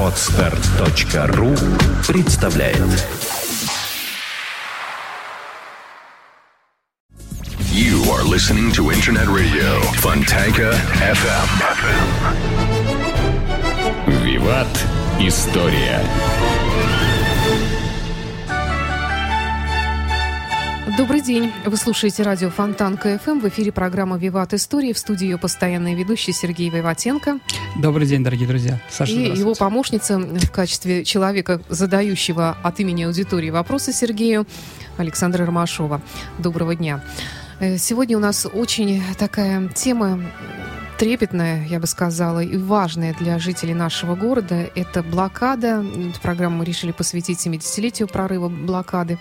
Отстар.ру представляет You are listening to Internet Radio Fontanka FM. Виват. История. Добрый день. Вы слушаете радио Фонтан КФМ. В эфире программа «Виват Истории». В студии ее постоянный ведущий Сергей Виватенко. Добрый день, дорогие друзья. Саша, И его помощница в качестве человека, задающего от имени аудитории вопросы Сергею, Александра Ромашова. Доброго дня. Э, сегодня у нас очень такая тема трепетная, я бы сказала, и важная для жителей нашего города. Это блокада. Эту программу мы решили посвятить 70-летию прорыва блокады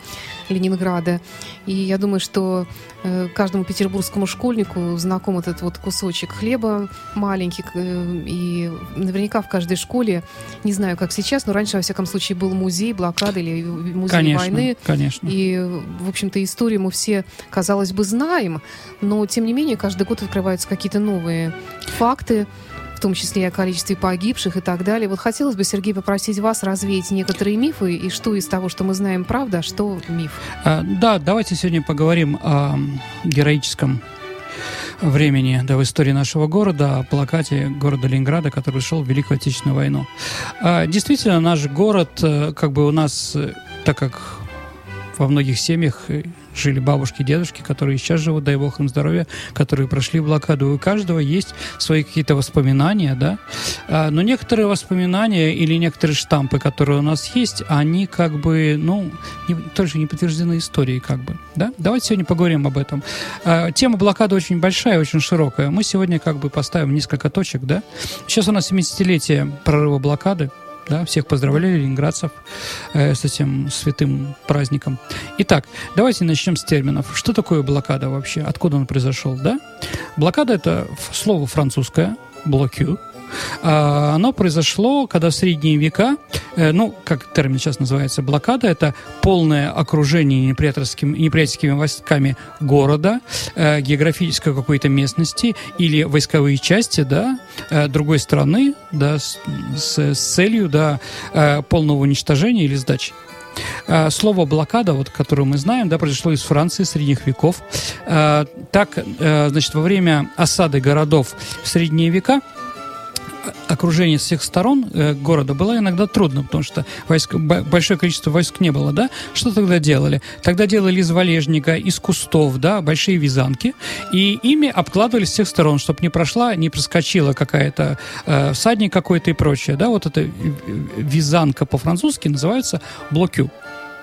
Ленинграда. И я думаю, что э, каждому петербургскому школьнику знаком этот вот кусочек хлеба маленький. Э, и наверняка в каждой школе, не знаю, как сейчас, но раньше, во всяком случае, был музей блокады или музей конечно, войны. Конечно. И, в общем-то, историю мы все, казалось бы, знаем. Но, тем не менее, каждый год открываются какие-то новые факты, в том числе о количестве погибших и так далее. Вот хотелось бы, Сергей, попросить вас развеять некоторые мифы, и что из того, что мы знаем, правда, а что миф? А, да, давайте сегодня поговорим о героическом времени да, в истории нашего города, о плакате города Ленинграда, который шел в Великую Отечественную войну. А, действительно, наш город, э, как бы у нас, э, так как во многих семьях жили бабушки, дедушки, которые сейчас живут, дай бог им здоровья, которые прошли блокаду. У каждого есть свои какие-то воспоминания, да. А, но некоторые воспоминания или некоторые штампы, которые у нас есть, они как бы, ну, не, тоже не подтверждены историей, как бы, да. Давайте сегодня поговорим об этом. А, тема блокады очень большая, очень широкая. Мы сегодня как бы поставим несколько точек, да. Сейчас у нас 70-летие прорыва блокады. Да, всех поздравляю, ленинградцев, э, с этим святым праздником. Итак, давайте начнем с терминов. Что такое блокада вообще? Откуда он произошел? Да? Блокада – это слово французское, блокю, оно произошло, когда в средние века, э, ну, как термин сейчас называется, блокада, это полное окружение неприятельскими, неприятельскими войсками города, э, географической какой-то местности или войсковые части, да, э, другой страны, да, с, с, целью, да, полного уничтожения или сдачи. Слово блокада, вот, которое мы знаем, да, произошло из Франции средних веков. Так, значит, во время осады городов в средние века окружение с всех сторон э, города было иногда трудно, потому что войск, большое количество войск не было, да? Что тогда делали? Тогда делали из валежника, из кустов, да, большие вязанки, и ими обкладывали с всех сторон, чтобы не прошла, не проскочила какая-то э, всадник какой-то и прочее, да? Вот эта вязанка по-французски называется блокю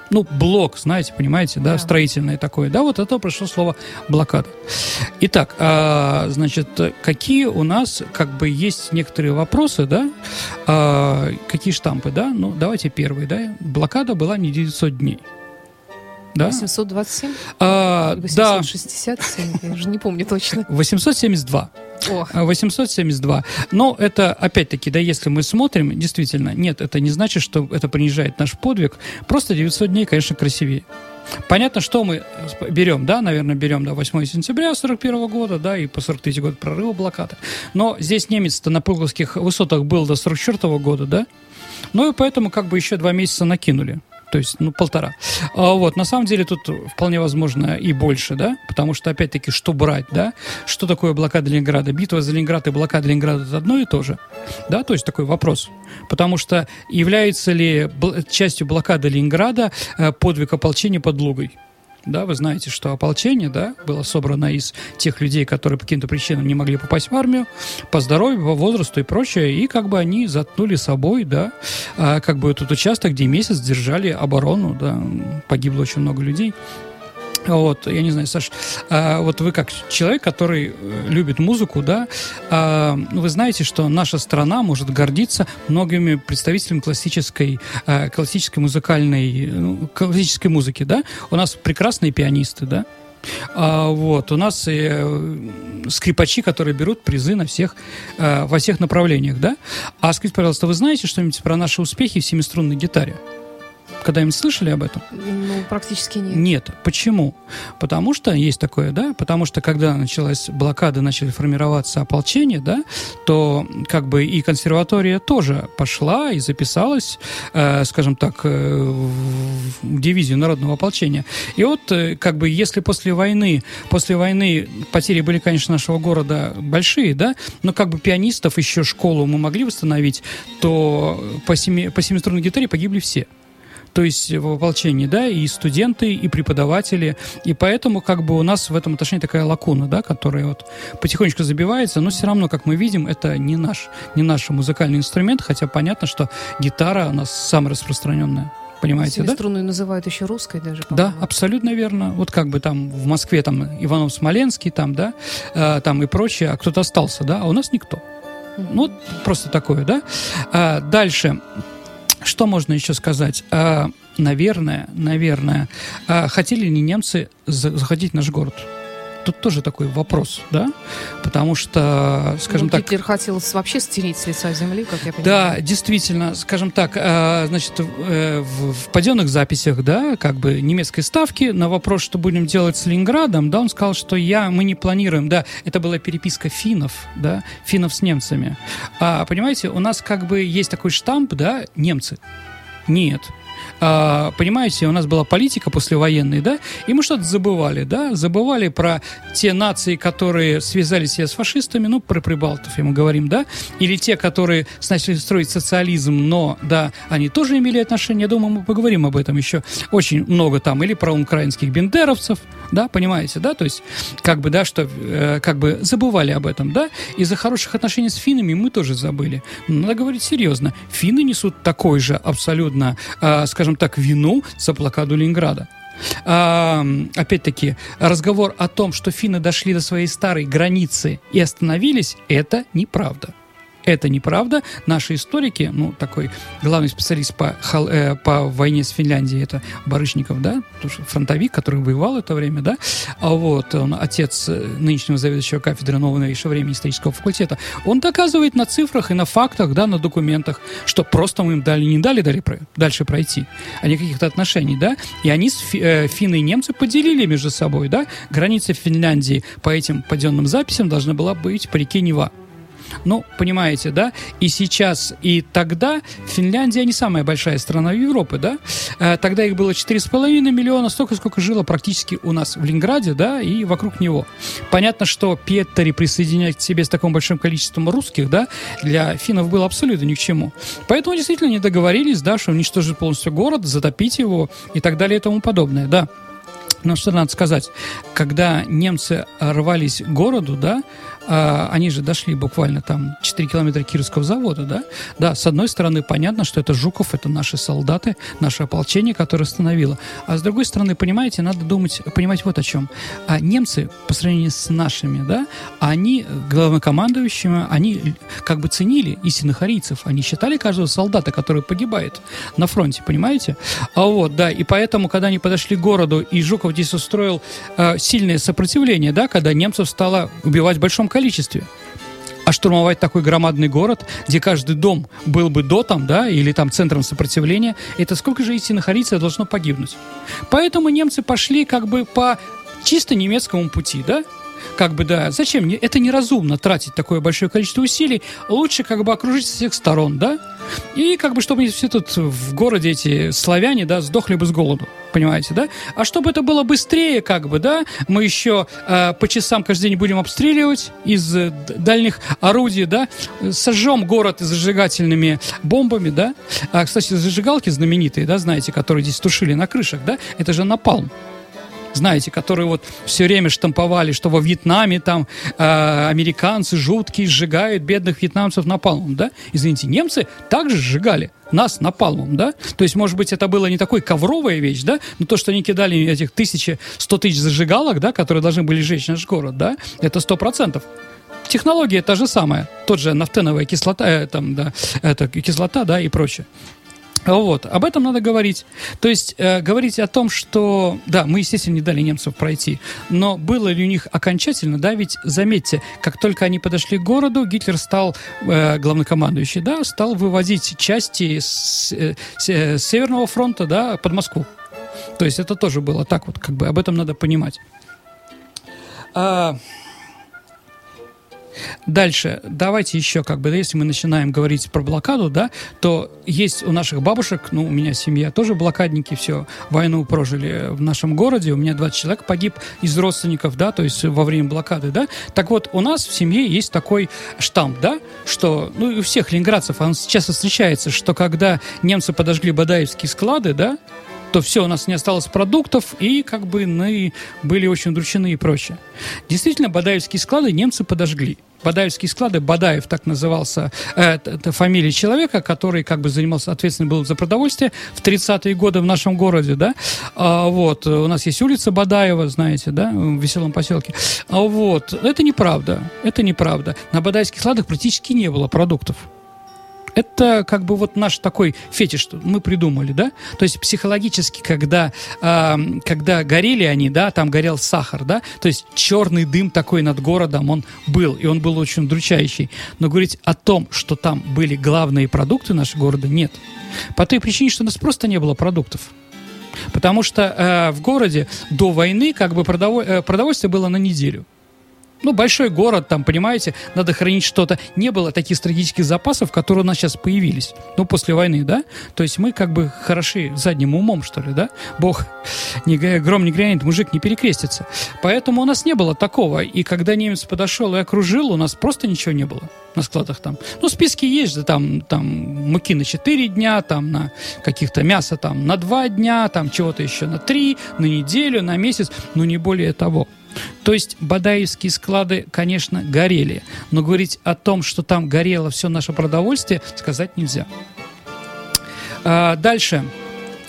ну, блок, знаете, понимаете, да, да. строительное такое, да, вот это пришло слово блокада. Итак, а, значит, какие у нас, как бы, есть некоторые вопросы, да, а, какие штампы, да, ну, давайте первый, да, блокада была не 900 дней. Да? 827? А, 867? Да. Я уже не помню точно. 872. Ох. 872. Но это, опять-таки, да, если мы смотрим, действительно, нет, это не значит, что это принижает наш подвиг. Просто 900 дней, конечно, красивее. Понятно, что мы берем, да, наверное, берем да, 8 сентября 41 года, да, и по 43 год прорыва блокады. Но здесь немец-то на Пулковских высотах был до 44 года, да, ну и поэтому как бы еще два месяца накинули то есть, ну, полтора. А, вот, на самом деле тут вполне возможно и больше, да, потому что, опять-таки, что брать, да, что такое блокада Ленинграда? Битва за Ленинград и блокада Ленинграда – это одно и то же, да, то есть такой вопрос. Потому что является ли частью блокады Ленинграда э, подвиг ополчения под Лугой? Да, вы знаете, что ополчение да, было собрано из тех людей, которые по каким-то причинам не могли попасть в армию, по здоровью, по возрасту и прочее, и как бы они заткнули собой, да, а, как бы этот участок, где месяц держали оборону, да, погибло очень много людей. Вот, я не знаю, Саш, а, вот вы как человек, который э, любит музыку, да, а, ну, вы знаете, что наша страна может гордиться многими представителями классической, а, классической музыкальной, ну, классической музыки, да. У нас прекрасные пианисты, да. Вот, у нас э, скрипачи, которые берут призы на всех, во всех направлениях, да. А скажите, пожалуйста, вы знаете что-нибудь про наши успехи в семиструнной гитаре? Когда-нибудь слышали об этом? Ну, практически нет. Нет. Почему? Потому что есть такое, да, потому что когда началась блокада, начали формироваться ополчения, да, то как бы и консерватория тоже пошла и записалась, э, скажем так, э, в дивизию народного ополчения. И вот э, как бы если после войны, после войны потери были, конечно, нашего города большие, да, но как бы пианистов еще школу мы могли восстановить, то по, семи, по семиструнной гитаре погибли все то есть в ополчении, да, и студенты, и преподаватели, и поэтому как бы у нас в этом отношении такая лакуна, да, которая вот потихонечку забивается, но все равно, как мы видим, это не наш, не наш музыкальный инструмент, хотя понятно, что гитара у нас самая распространенная. Понимаете, да? Струнную называют еще русской даже. Да, абсолютно верно. Вот как бы там в Москве там Иванов Смоленский там, да, э, там и прочее, а кто-то остался, да, а у нас никто. Ну, вот просто такое, да. А, дальше. Что можно еще сказать? А, наверное, наверное, а, хотели ли немцы заходить наш город? Тут тоже такой вопрос, да, потому что, скажем ну, так... Гитлер хотел вообще стереть с лица земли, как я понимаю. Да, действительно, скажем так, э, значит, э, в, в паденных записях, да, как бы немецкой ставки на вопрос, что будем делать с Ленинградом, да, он сказал, что я, мы не планируем, да, это была переписка финнов, да, финнов с немцами. А, понимаете, у нас как бы есть такой штамп, да, немцы. Нет, а, понимаете, у нас была политика послевоенная, да, и мы что-то забывали, да, забывали про те нации, которые связали себя с фашистами, ну, про прибалтов, и мы говорим, да, или те, которые начали строить социализм, но, да, они тоже имели отношение, я думаю, мы поговорим об этом еще очень много там, или про украинских бендеровцев, да, понимаете, да, то есть, как бы, да, что, э, как бы забывали об этом, да, из-за хороших отношений с финнами мы тоже забыли. Надо говорить серьезно, финны несут такой же абсолютно, э, скажем так, вину за блокаду Ленинграда. А, опять-таки, разговор о том, что финны дошли до своей старой границы и остановились, это неправда. Это неправда. Наши историки, ну, такой главный специалист по, э, по войне с Финляндией, это Барышников, да, фронтовик, который воевал это время, да, а вот он отец э, нынешнего заведующего кафедры нового времени исторического факультета, он доказывает на цифрах и на фактах, да, на документах, что просто мы им дали, не дали, дали дальше пройти, а не каких-то отношений, да, и они, э, финны и немцы, поделили между собой, да, граница Финляндии по этим паденным записям должна была быть по реке Нева. Ну, понимаете, да? И сейчас, и тогда Финляндия не самая большая страна Европы, да? Э, тогда их было 4,5 миллиона, столько, сколько жило практически у нас в Ленинграде, да, и вокруг него. Понятно, что Петтери присоединять к себе с таким большим количеством русских, да, для финнов было абсолютно ни к чему. Поэтому действительно не договорились, да, что уничтожить полностью город, затопить его и так далее и тому подобное, да. Но что надо сказать, когда немцы рвались к городу, да, а, они же дошли буквально там 4 километра Кировского завода, да? Да, с одной стороны, понятно, что это Жуков, это наши солдаты, наше ополчение, которое остановило. А с другой стороны, понимаете, надо думать, понимать вот о чем. А немцы, по сравнению с нашими, да, они, главнокомандующими, они как бы ценили истинных арийцев. Они считали каждого солдата, который погибает на фронте, понимаете? А вот, да, и поэтому, когда они подошли к городу, и Жуков здесь устроил э, сильное сопротивление, да, когда немцев стало убивать в большом количестве, количестве. А штурмовать такой громадный город, где каждый дом был бы дотом, да, или там центром сопротивления, это сколько же истинных арийцев должно погибнуть? Поэтому немцы пошли как бы по чисто немецкому пути, да, как бы, да, зачем? Это неразумно тратить такое большое количество усилий. Лучше как бы окружить со всех сторон, да? И как бы, чтобы все тут в городе эти славяне, да, сдохли бы с голоду. Понимаете, да? А чтобы это было быстрее, как бы, да, мы еще э, по часам каждый день будем обстреливать из э, дальних орудий, да, сожжем город зажигательными бомбами, да. А, кстати, зажигалки знаменитые, да, знаете, которые здесь тушили на крышах, да, это же напалм знаете, которые вот все время штамповали, что во Вьетнаме там э, американцы жуткие сжигают бедных вьетнамцев напалмом, да? Извините, немцы также сжигали нас напалмом, да? То есть, может быть, это было не такой ковровая вещь, да? Но то, что они кидали этих тысячи, сто тысяч зажигалок, да, которые должны были сжечь наш город, да, это сто процентов. Технология та же самая, тот же нафтеновая кислота, э, там, да, это кислота, да, и прочее. Вот, об этом надо говорить. То есть э, говорить о том, что, да, мы, естественно, не дали немцев пройти, но было ли у них окончательно, да, ведь заметьте, как только они подошли к городу, Гитлер стал, э, главнокомандующий, да, стал вывозить части с, э, с, э, с Северного фронта, да, под Москву. То есть это тоже было так вот, как бы об этом надо понимать. А, Дальше, давайте еще, как бы, если мы начинаем говорить про блокаду, да, то есть у наших бабушек, ну, у меня семья тоже блокадники, все, войну прожили в нашем городе, у меня 20 человек погиб из родственников, да, то есть во время блокады, да. Так вот, у нас в семье есть такой штамп, да, что, ну, и у всех ленинградцев, он часто встречается, что когда немцы подожгли Бадаевские склады, да, то все, у нас не осталось продуктов, и как бы мы были очень удручены и прочее. Действительно, Бадаевские склады немцы подожгли. Бадаевские склады, Бадаев так назывался, э, это, фамилия человека, который как бы занимался, ответственный был за продовольствие в 30-е годы в нашем городе, да, а, вот, у нас есть улица Бадаева, знаете, да, в веселом поселке, а, вот, это неправда, это неправда, на Бадаевских складах практически не было продуктов, это как бы вот наш такой фетиш, что мы придумали, да? То есть психологически, когда, э, когда горели они, да, там горел сахар, да, то есть черный дым такой над городом он был, и он был очень удручающий. Но говорить о том, что там были главные продукты нашего города, нет. По той причине, что у нас просто не было продуктов. Потому что э, в городе до войны как бы э, продовольствие было на неделю ну, большой город, там, понимаете, надо хранить что-то. Не было таких стратегических запасов, которые у нас сейчас появились. Ну, после войны, да? То есть мы как бы хороши задним умом, что ли, да? Бог, не, гром не грянет, мужик не перекрестится. Поэтому у нас не было такого. И когда немец подошел и окружил, у нас просто ничего не было на складах там. Ну, списки есть, да, там, там муки на 4 дня, там на каких-то мяса там на 2 дня, там чего-то еще на 3, на неделю, на месяц, но не более того. То есть Бадаевские склады, конечно, горели, но говорить о том, что там горело все наше продовольствие, сказать нельзя. А, дальше.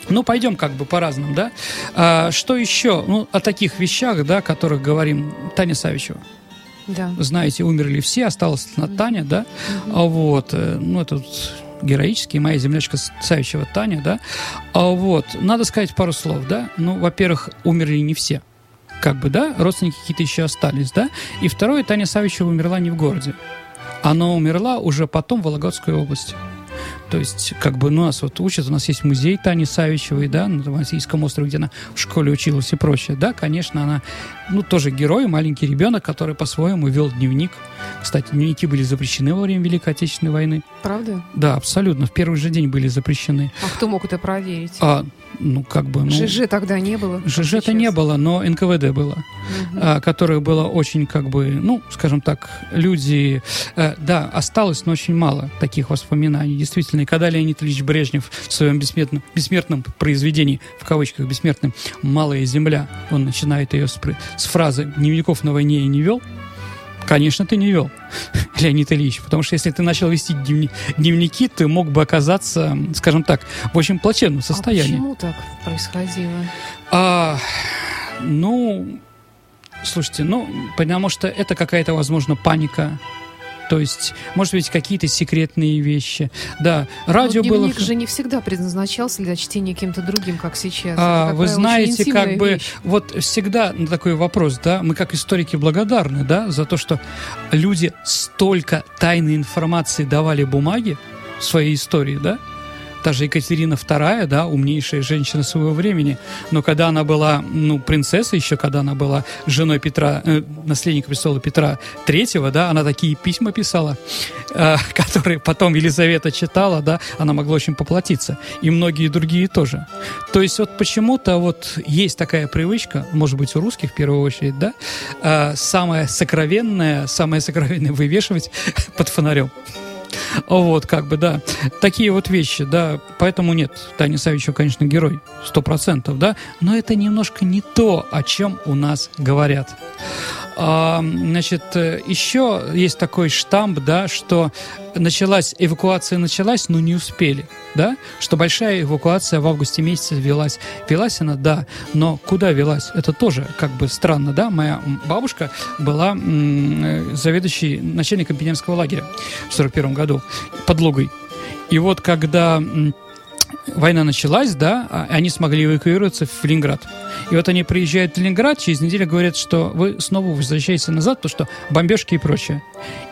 Ну, пойдем как бы по-разному, да? А, что еще? Ну, о таких вещах, да, о которых говорим Таня Савичева. Да. Знаете, умерли все, осталась одна Таня, да? А вот, э, ну, это героический, моя землячка Савичева Таня, да? А вот, надо сказать пару слов, да? Ну, во-первых, умерли не все как бы, да, родственники какие-то еще остались, да. И второе, Таня Савичева умерла не в городе. Она умерла уже потом в Вологодской области. То есть, как бы, ну, нас вот учат, у нас есть музей Тани Савичевой, да, на Новосибирском острове, где она в школе училась и прочее. Да, конечно, она, ну, тоже герой, маленький ребенок, который по-своему вел дневник. Кстати, дневники были запрещены во время Великой Отечественной войны. Правда? Да, абсолютно. В первый же день были запрещены. А кто мог это проверить? А, ну, как бы... Ну, ЖЖ тогда не было? ЖЖ-то не было, но НКВД было, угу. а, которое было очень, как бы, ну, скажем так, люди... А, да, осталось, но очень мало таких воспоминаний. Действительно, и когда Леонид Ильич Брежнев в своем бессмертном, бессмертном произведении, в кавычках бессмертным, «Малая земля», он начинает ее с, с фразы «Дневников на войне я не вел», Конечно, ты не вел, Леонид Ильич, потому что если ты начал вести дневники, ты мог бы оказаться, скажем так, в очень плачевном состоянии. А почему так происходило? А, ну, слушайте, ну, потому что это какая-то, возможно, паника то есть, может быть, какие-то секретные вещи. Да, радио Но было... же не всегда предназначался для чтения кем-то другим, как сейчас. А, вы знаете, как бы, вещь. вот всегда такой вопрос, да, мы как историки благодарны, да, за то, что люди столько тайной информации давали бумаге в своей истории, да, та же Екатерина II, да, умнейшая женщина своего времени, но когда она была, ну, принцессой еще, когда она была женой Петра, э, наследника престола Петра III, да, она такие письма писала, э, которые потом Елизавета читала, да, она могла очень поплатиться, и многие другие тоже. То есть вот почему-то вот есть такая привычка, может быть, у русских в первую очередь, да, э, самое сокровенное, самое сокровенное вывешивать под фонарем. Вот, как бы, да. Такие вот вещи, да. Поэтому нет, Таня Савичева, конечно, герой, сто процентов, да. Но это немножко не то, о чем у нас говорят. А, значит, еще есть такой штамп, да, что началась, эвакуация началась, но не успели, да, что большая эвакуация в августе месяце велась. Велась она, да, но куда велась? Это тоже как бы странно, да. Моя бабушка была м- заведующей начальником пионерского лагеря в 41 году под Лугой. И вот когда война началась, да, а они смогли эвакуироваться в Ленинград. И вот они приезжают в Ленинград, через неделю говорят, что вы снова возвращаетесь назад, потому что бомбежки и прочее.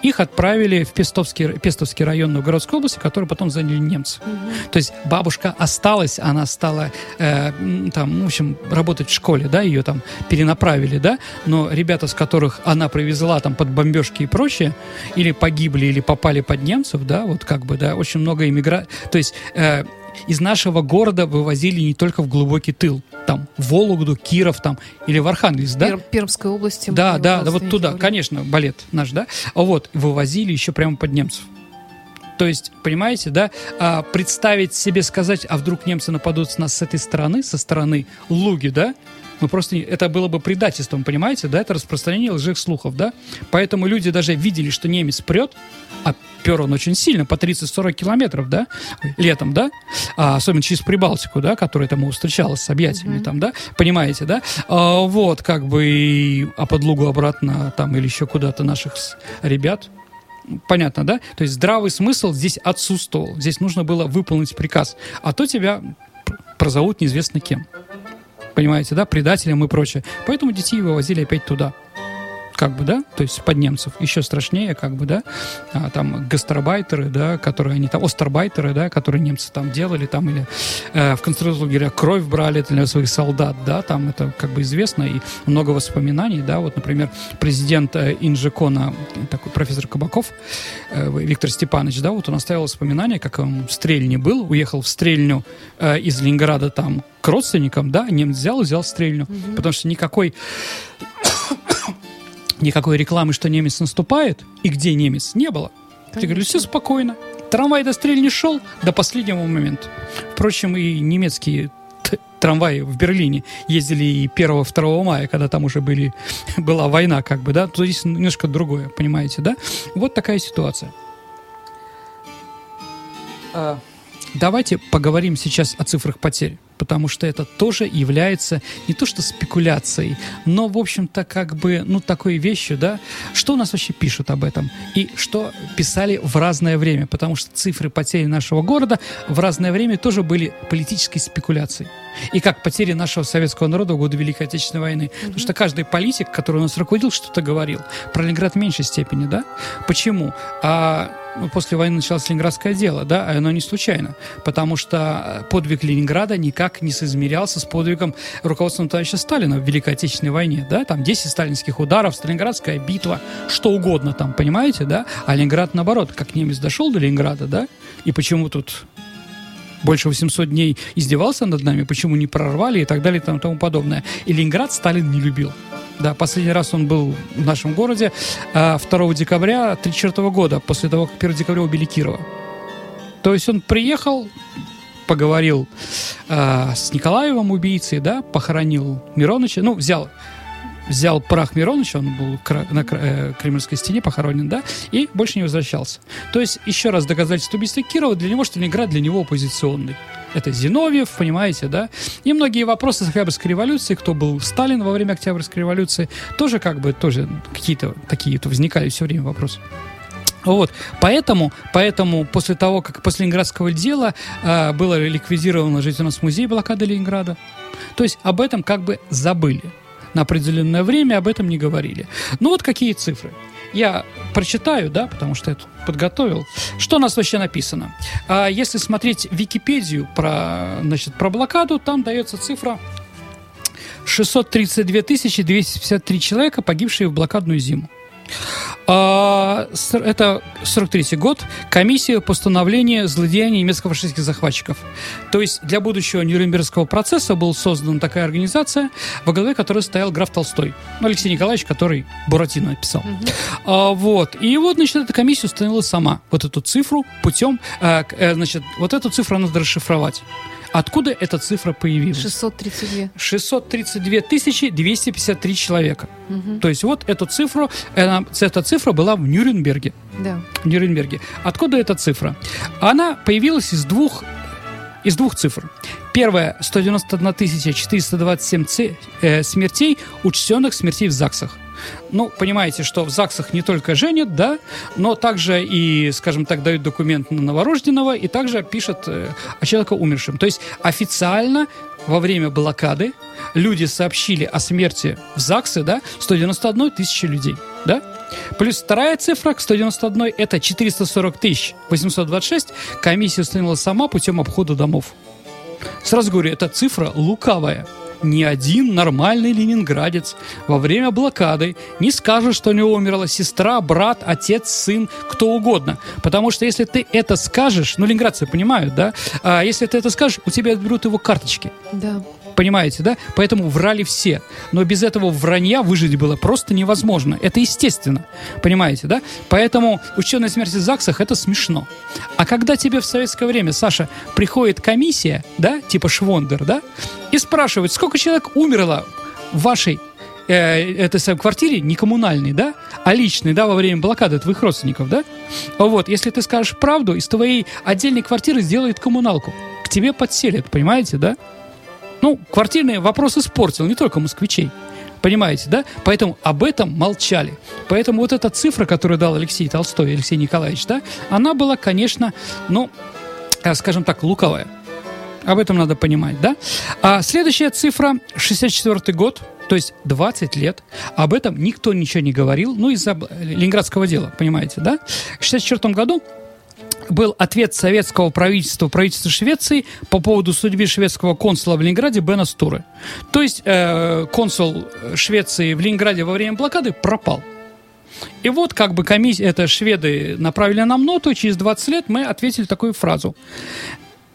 Их отправили в Пестовский, Пестовский район Новгородской области, который потом заняли немцы. Mm-hmm. То есть бабушка осталась, она стала э, там, в общем, работать в школе, да, ее там перенаправили, да, но ребята, с которых она привезла там под бомбежки и прочее, или погибли, или попали под немцев, да, вот как бы, да, очень много иммигрантов, то есть э, из нашего города вывозили не только в глубокий тыл, там, в Вологду, Киров там, или в Архангельск, да? Пер Пермской области. Да, да, да, вот туда, конечно, балет наш, да? А вот, вывозили еще прямо под немцев. То есть, понимаете, да, а, представить себе, сказать, а вдруг немцы нападут с нас с этой стороны, со стороны Луги, да, мы просто это было бы предательством, понимаете, да, это распространение лжих слухов, да. Поэтому люди даже видели, что немец прет, а пер он очень сильно, по 30-40 километров, да, летом, да, а, особенно через Прибалтику, да, которая там встречалась с объятиями mm-hmm. там, да, понимаете, да, а, вот, как бы, а под Лугу обратно там или еще куда-то наших ребят, понятно, да? То есть здравый смысл здесь отсутствовал. Здесь нужно было выполнить приказ. А то тебя прозовут неизвестно кем понимаете, да, предателям и прочее. Поэтому детей вывозили опять туда как бы, да, то есть под немцев. Еще страшнее, как бы, да, а, там гастарбайтеры, да, которые они там, остарбайтеры, да, которые немцы там делали, там, или э, в концентрационных кровь брали для своих солдат, да, там это как бы известно, и много воспоминаний, да, вот, например, президент э, Инжекона, такой профессор Кабаков, э, Виктор Степанович, да, вот он оставил воспоминания, как он в Стрельне был, уехал в Стрельню э, из Ленинграда там к родственникам, да, немец взял, взял Стрельню, mm-hmm. потому что никакой никакой рекламы, что немец наступает, и где немец, не было. Конечно. говорили, все спокойно. Трамвай до стрель не шел до последнего момента. Впрочем, и немецкие трамваи в Берлине ездили и 1-2 мая, когда там уже были, была война, как бы, да, то здесь немножко другое, понимаете, да? Вот такая ситуация. А, давайте поговорим сейчас о цифрах потерь потому что это тоже является не то что спекуляцией, но, в общем-то, как бы, ну, такой вещью, да, что у нас вообще пишут об этом и что писали в разное время, потому что цифры потери нашего города в разное время тоже были политической спекуляцией. И как потери нашего советского народа в годы Великой Отечественной войны. Mm-hmm. Потому что каждый политик, который у нас руководил, что-то говорил. Про Ленинград в меньшей степени, да? Почему? А ну, после войны началось Ленинградское дело, да, а оно не случайно, потому что подвиг Ленинграда никак не соизмерялся с подвигом руководства товарища Сталина в Великой Отечественной войне, да, там 10 сталинских ударов, Сталинградская битва, что угодно там, понимаете, да, а Ленинград наоборот, как немец дошел до Ленинграда, да, и почему тут больше 800 дней издевался над нами, почему не прорвали и так далее и тому подобное. И Ленинград Сталин не любил. Да, последний раз он был в нашем городе 2 а, декабря 1934 года, после того, как 1 декабря убили Кирова. То есть он приехал, поговорил э, с Николаевым, убийцей, да, похоронил Мироныча, ну, взял взял прах Мироныча, он был на э, Кремльской стене похоронен, да, и больше не возвращался. То есть, еще раз доказательство убийства Кирова для него, что Ленинград для него оппозиционный. Это Зиновьев, понимаете, да? И многие вопросы с Октябрьской революции, кто был Сталин во время Октябрьской революции, тоже как бы, тоже какие-то такие-то возникали все время вопросы. Вот, поэтому, поэтому после того, как после Ленинградского дела э, было ликвидировано нас музей блокады Ленинграда, то есть об этом как бы забыли на определенное время, об этом не говорили. Ну вот какие цифры. Я прочитаю, да, потому что я тут подготовил. Что у нас вообще написано? А если смотреть Википедию про, значит, про блокаду, там дается цифра 632 253 человека, погибшие в блокадную зиму. А, это 43 год. Комиссия постановления злодеяний немецко-фашистских захватчиков. То есть для будущего Нюрнбергского процесса была создана такая организация, во главе которой стоял граф Толстой. Алексей Николаевич, который Буратино написал. Угу. А, вот. И вот, значит, эта комиссия установила сама вот эту цифру путем, а, значит, вот эту цифру надо расшифровать. Откуда эта цифра появилась? 632. 632 тысячи 253 человека. Угу. То есть вот эту цифру, эта цифра была в Нюрнберге. Да. В Нюрнберге. Откуда эта цифра? Она появилась из двух из двух цифр. Первая – 191 427 э, смертей, учтенных смертей в ЗАГСах. Ну, понимаете, что в ЗАГСах не только женят, да, но также и, скажем так, дают документ на новорожденного и также пишут э, о человеке умершем. То есть официально во время блокады люди сообщили о смерти в ЗАГСе, да, 191 тысячи людей, да? Плюс вторая цифра к 191 это 440 тысяч 826 комиссия установила сама путем обхода домов. Сразу говорю, эта цифра лукавая. Ни один нормальный ленинградец во время блокады не скажет, что у него умерла сестра, брат, отец, сын, кто угодно. Потому что если ты это скажешь, ну, ленинградцы понимают, да? А если ты это скажешь, у тебя отберут его карточки. Да. Понимаете, да? Поэтому врали все. Но без этого вранья выжить было просто невозможно. Это естественно. Понимаете, да? Поэтому ученые смерти в ЗАГСах это смешно. А когда тебе в советское время, Саша, приходит комиссия, да, типа Швондер, да, и спрашивает, сколько человек умерло в вашей э, этой самой квартире, не коммунальной, да, а личной, да, во время блокады твоих родственников, да? Вот, если ты скажешь правду, из твоей отдельной квартиры сделают коммуналку. К тебе подселят, понимаете, да? Ну, квартирный вопрос испортил не только москвичей. Понимаете, да? Поэтому об этом молчали. Поэтому вот эта цифра, которую дал Алексей Толстой, Алексей Николаевич, да, она была, конечно, ну, э, скажем так, луковая. Об этом надо понимать, да? А следующая цифра, 64 год, то есть 20 лет. Об этом никто ничего не говорил, ну, из-за ленинградского дела, понимаете, да? В 64 году был ответ советского правительства, правительства Швеции по поводу судьбы шведского консула в Ленинграде Бена Стуры. То есть э, консул Швеции в Ленинграде во время блокады пропал. И вот как бы комиссия, это шведы направили нам ноту, через 20 лет мы ответили такую фразу.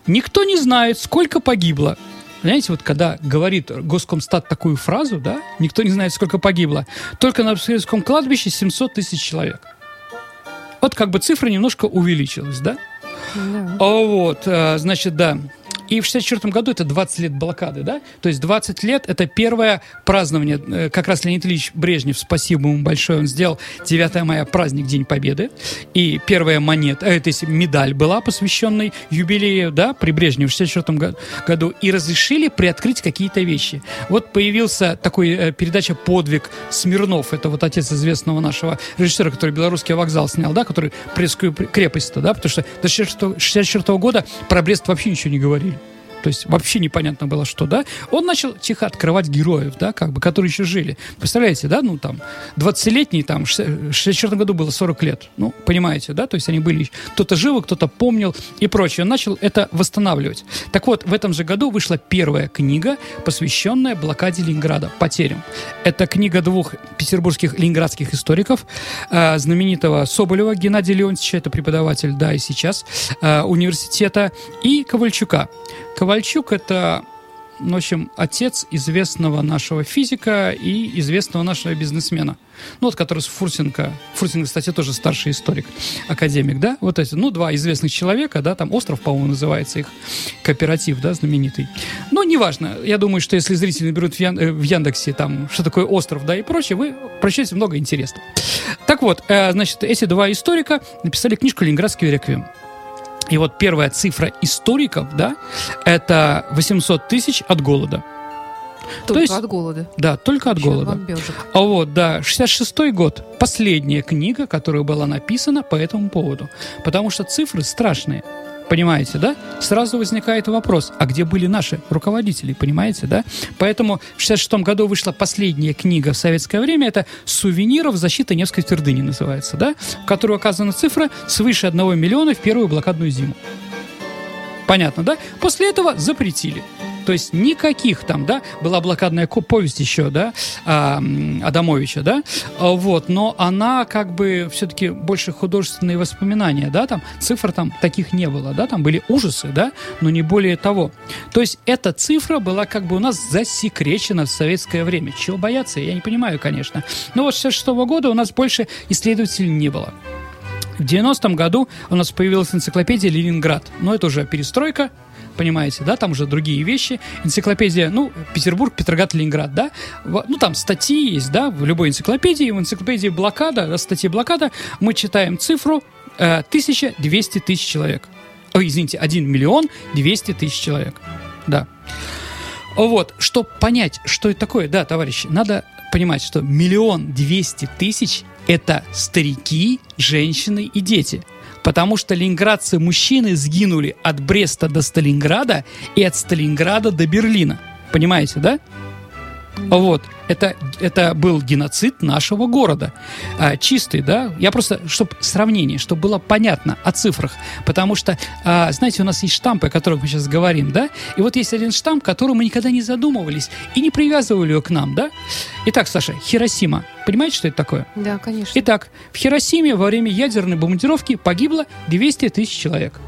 Никто не знает, сколько погибло. Знаете, вот когда говорит Госкомстат такую фразу, да, никто не знает, сколько погибло. Только на советском кладбище 700 тысяч человек. Вот как бы цифра немножко увеличилась, да? Да. А вот, э, значит, да. И в 64 году это 20 лет блокады, да? То есть 20 лет это первое празднование, э, как раз Леонид Ильич Брежнев, спасибо ему большое, он сделал 9 мая праздник День Победы. И первая монета, э, то медаль была посвященной юбилею, да, при Брежневе в 64 году. И разрешили приоткрыть какие-то вещи. Вот появился такой э, передача «Подвиг Смирнов», это вот отец известного нашего режиссера, который «Белорусский вокзал» снял, да, который «Брестскую крепость», да, потому что до 64 года про Брест вообще ничего не говорили то есть вообще непонятно было, что, да, он начал тихо открывать героев, да, как бы, которые еще жили. Представляете, да, ну, там, 20-летний, там, в 64 году было 40 лет, ну, понимаете, да, то есть они были, кто-то живы, кто-то помнил и прочее. Он начал это восстанавливать. Так вот, в этом же году вышла первая книга, посвященная блокаде Ленинграда, потерям. Это книга двух петербургских ленинградских историков, э, знаменитого Соболева Геннадия Леонтьевича, это преподаватель, да, и сейчас, э, университета, и Ковальчука. Ковальчук – это, в общем, отец известного нашего физика и известного нашего бизнесмена. Ну, вот который с Фурсенко. Фурсенко, кстати, тоже старший историк, академик, да? Вот эти, ну, два известных человека, да, там «Остров», по-моему, называется их кооператив, да, знаменитый. Но неважно, я думаю, что если зрители наберут в, Ян- э, в Яндексе там, что такое «Остров», да, и прочее, вы прочтете много интересного. Так вот, э, значит, эти два историка написали книжку «Ленинградский реквием». И вот первая цифра историков, да, это 800 тысяч от голода. Только То есть, от голода. Да, только от Еще голода. А вот, да, 66-й год. Последняя книга, которая была написана по этому поводу. Потому что цифры страшные. Понимаете, да? Сразу возникает вопрос, а где были наши руководители, понимаете, да? Поэтому в 66 году вышла последняя книга в советское время, это «Сувениров защиты Невской твердыни» называется, да? В которой указана цифра свыше 1 миллиона в первую блокадную зиму. Понятно, да? После этого запретили. То есть никаких там, да, была блокадная повесть еще, да, а, Адамовича, да, а, вот, но она как бы все-таки больше художественные воспоминания, да, там цифр там таких не было, да, там были ужасы, да, но не более того. То есть эта цифра была как бы у нас засекречена в советское время. Чего бояться, я не понимаю, конечно. Но вот с 66 -го года у нас больше исследователей не было. В 90-м году у нас появилась энциклопедия «Ленинград». Но это уже перестройка, понимаете, да, там уже другие вещи. Энциклопедия, ну, Петербург, Петроград, Ленинград, да, ну, там статьи есть, да, в любой энциклопедии, в энциклопедии блокада, да, статьи блокада, мы читаем цифру э, 1200 тысяч человек. Ой, извините, 1 миллион 200 тысяч человек, да. Вот, чтобы понять, что это такое, да, товарищи, надо понимать, что миллион двести тысяч – это старики, женщины и дети. Потому что ленинградцы мужчины сгинули от Бреста до Сталинграда и от Сталинграда до Берлина. Понимаете, да? Вот. Это, это был геноцид нашего города. А, чистый, да? Я просто, чтобы сравнение, чтобы было понятно о цифрах. Потому что, а, знаете, у нас есть штампы, о которых мы сейчас говорим, да? И вот есть один штамп, который мы никогда не задумывались и не привязывали его к нам, да? Итак, Саша, Хиросима. Понимаете, что это такое? Да, конечно. Итак, в Хиросиме во время ядерной бомбардировки погибло 200 тысяч человек.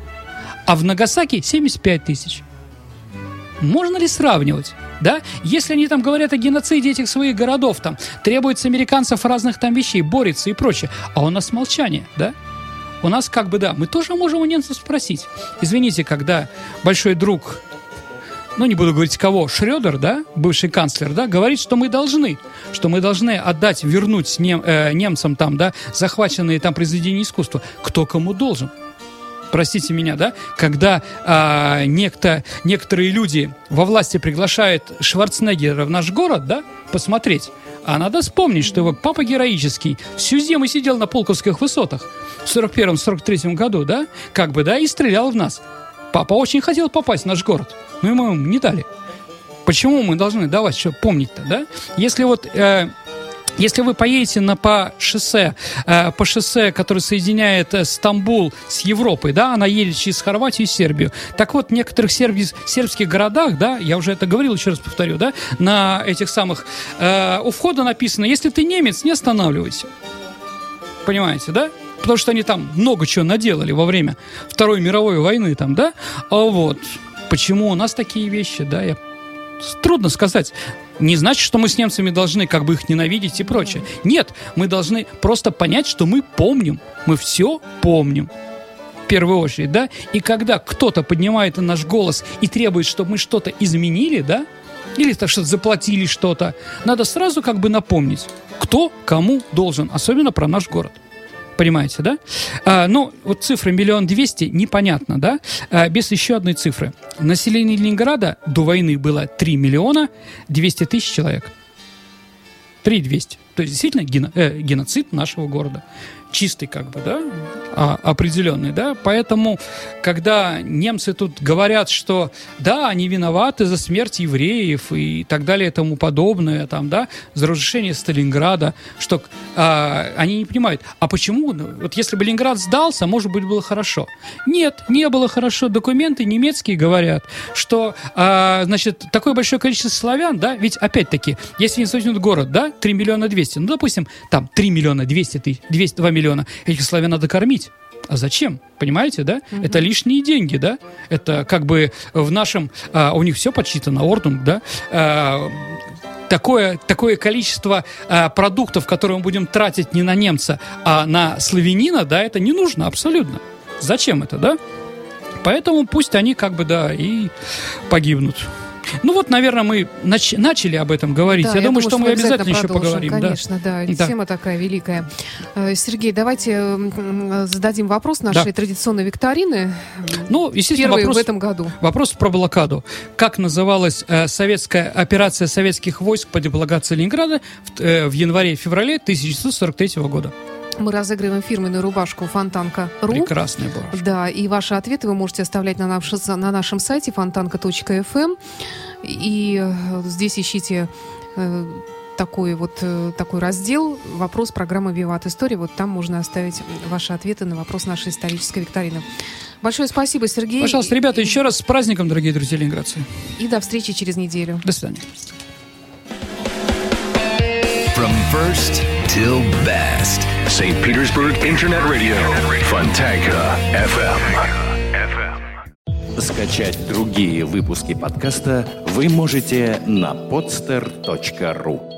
А в Нагасаки 75 тысяч. Можно ли сравнивать? Да? Если они там говорят о геноциде этих своих городов, там, требуется американцев разных там вещей, борется и прочее, а у нас молчание, да? У нас как бы, да, мы тоже можем у немцев спросить. Извините, когда большой друг, ну, не буду говорить кого, Шредер, да, бывший канцлер, да, говорит, что мы должны, что мы должны отдать, вернуть нем, э, немцам там, да, захваченные там произведения искусства. Кто кому должен? Простите меня, да, когда а, некто, некоторые люди во власти приглашают Шварценеггера в наш город, да, посмотреть, а надо вспомнить, что его папа героический всю зиму сидел на Полковских высотах в 41-43 году, да, как бы, да, и стрелял в нас. Папа очень хотел попасть в наш город, но ему не дали. Почему мы должны давать, что помнить-то, да? Если вот э, если вы поедете на, по шоссе, э, по шоссе, которое соединяет э, Стамбул с Европой, да, она едет через Хорватию и Сербию. Так вот, в некоторых серби, сербских городах, да, я уже это говорил, еще раз повторю, да, на этих самых, э, у входа написано, если ты немец, не останавливайся. Понимаете, да? Потому что они там много чего наделали во время Второй мировой войны, там, да? А вот почему у нас такие вещи, да, я трудно сказать. Не значит, что мы с немцами должны как бы их ненавидеть и прочее. Нет, мы должны просто понять, что мы помним. Мы все помним. В первую очередь, да? И когда кто-то поднимает наш голос и требует, чтобы мы что-то изменили, да? Или то, что заплатили что-то, надо сразу как бы напомнить, кто кому должен, особенно про наш город. Понимаете, да? А, ну, вот цифра миллион двести непонятно, да? А, без еще одной цифры. Население Ленинграда до войны было 3 миллиона 200 тысяч человек. 3 200. То есть действительно гено, э, геноцид нашего города чистый, как бы, да, а, определенный, да, поэтому, когда немцы тут говорят, что, да, они виноваты за смерть евреев и так далее и тому подобное, там, да, за разрушение Сталинграда, что а, они не понимают, а почему, ну, вот если бы Ленинград сдался, может быть, было хорошо. Нет, не было хорошо, документы немецкие говорят, что, а, значит, такое большое количество славян, да, ведь, опять-таки, если не возьмут город, да, 3 миллиона 200, ну, допустим, там 3 миллиона 200 тысяч, 200, 2 миллиона. Этих славян надо кормить. А зачем? Понимаете, да? Угу. Это лишние деньги, да? Это как бы в нашем... А, у них все подсчитано, ордунг, да? А, такое, такое количество а, продуктов, которые мы будем тратить не на немца, а на славянина, да, это не нужно абсолютно. Зачем это, да? Поэтому пусть они как бы, да, и погибнут. Ну вот, наверное, мы нач- начали об этом говорить. Да, я, я думаю, что мы обязательно, обязательно еще поговорим. Конечно, да. да. Тема такая великая. Э, Сергей, давайте зададим вопрос нашей да. традиционной викторины. Ну, естественно, Первый вопрос, в этом году. Вопрос про блокаду. Как называлась э, советская операция советских войск по деблокации Ленинграда в, э, в январе-феврале 1943 года? Мы разыгрываем фирменную рубашку Фонтанка.ру. Прекрасная рубашка. Да, и ваши ответы вы можете оставлять на, наш, на нашем сайте фонтанка.фм. И э, здесь ищите э, такой вот э, такой раздел «Вопрос программы «Виват История». Вот там можно оставить ваши ответы на вопрос нашей исторической викторины. Большое спасибо, Сергей. Пожалуйста, ребята, еще раз с праздником, дорогие друзья ленинградцы. И до встречи через неделю. До свидания. From first till best. St. Petersburg Internet Radio. Fontanka FM. Скачать другие выпуски подкаста вы можете на podster.ru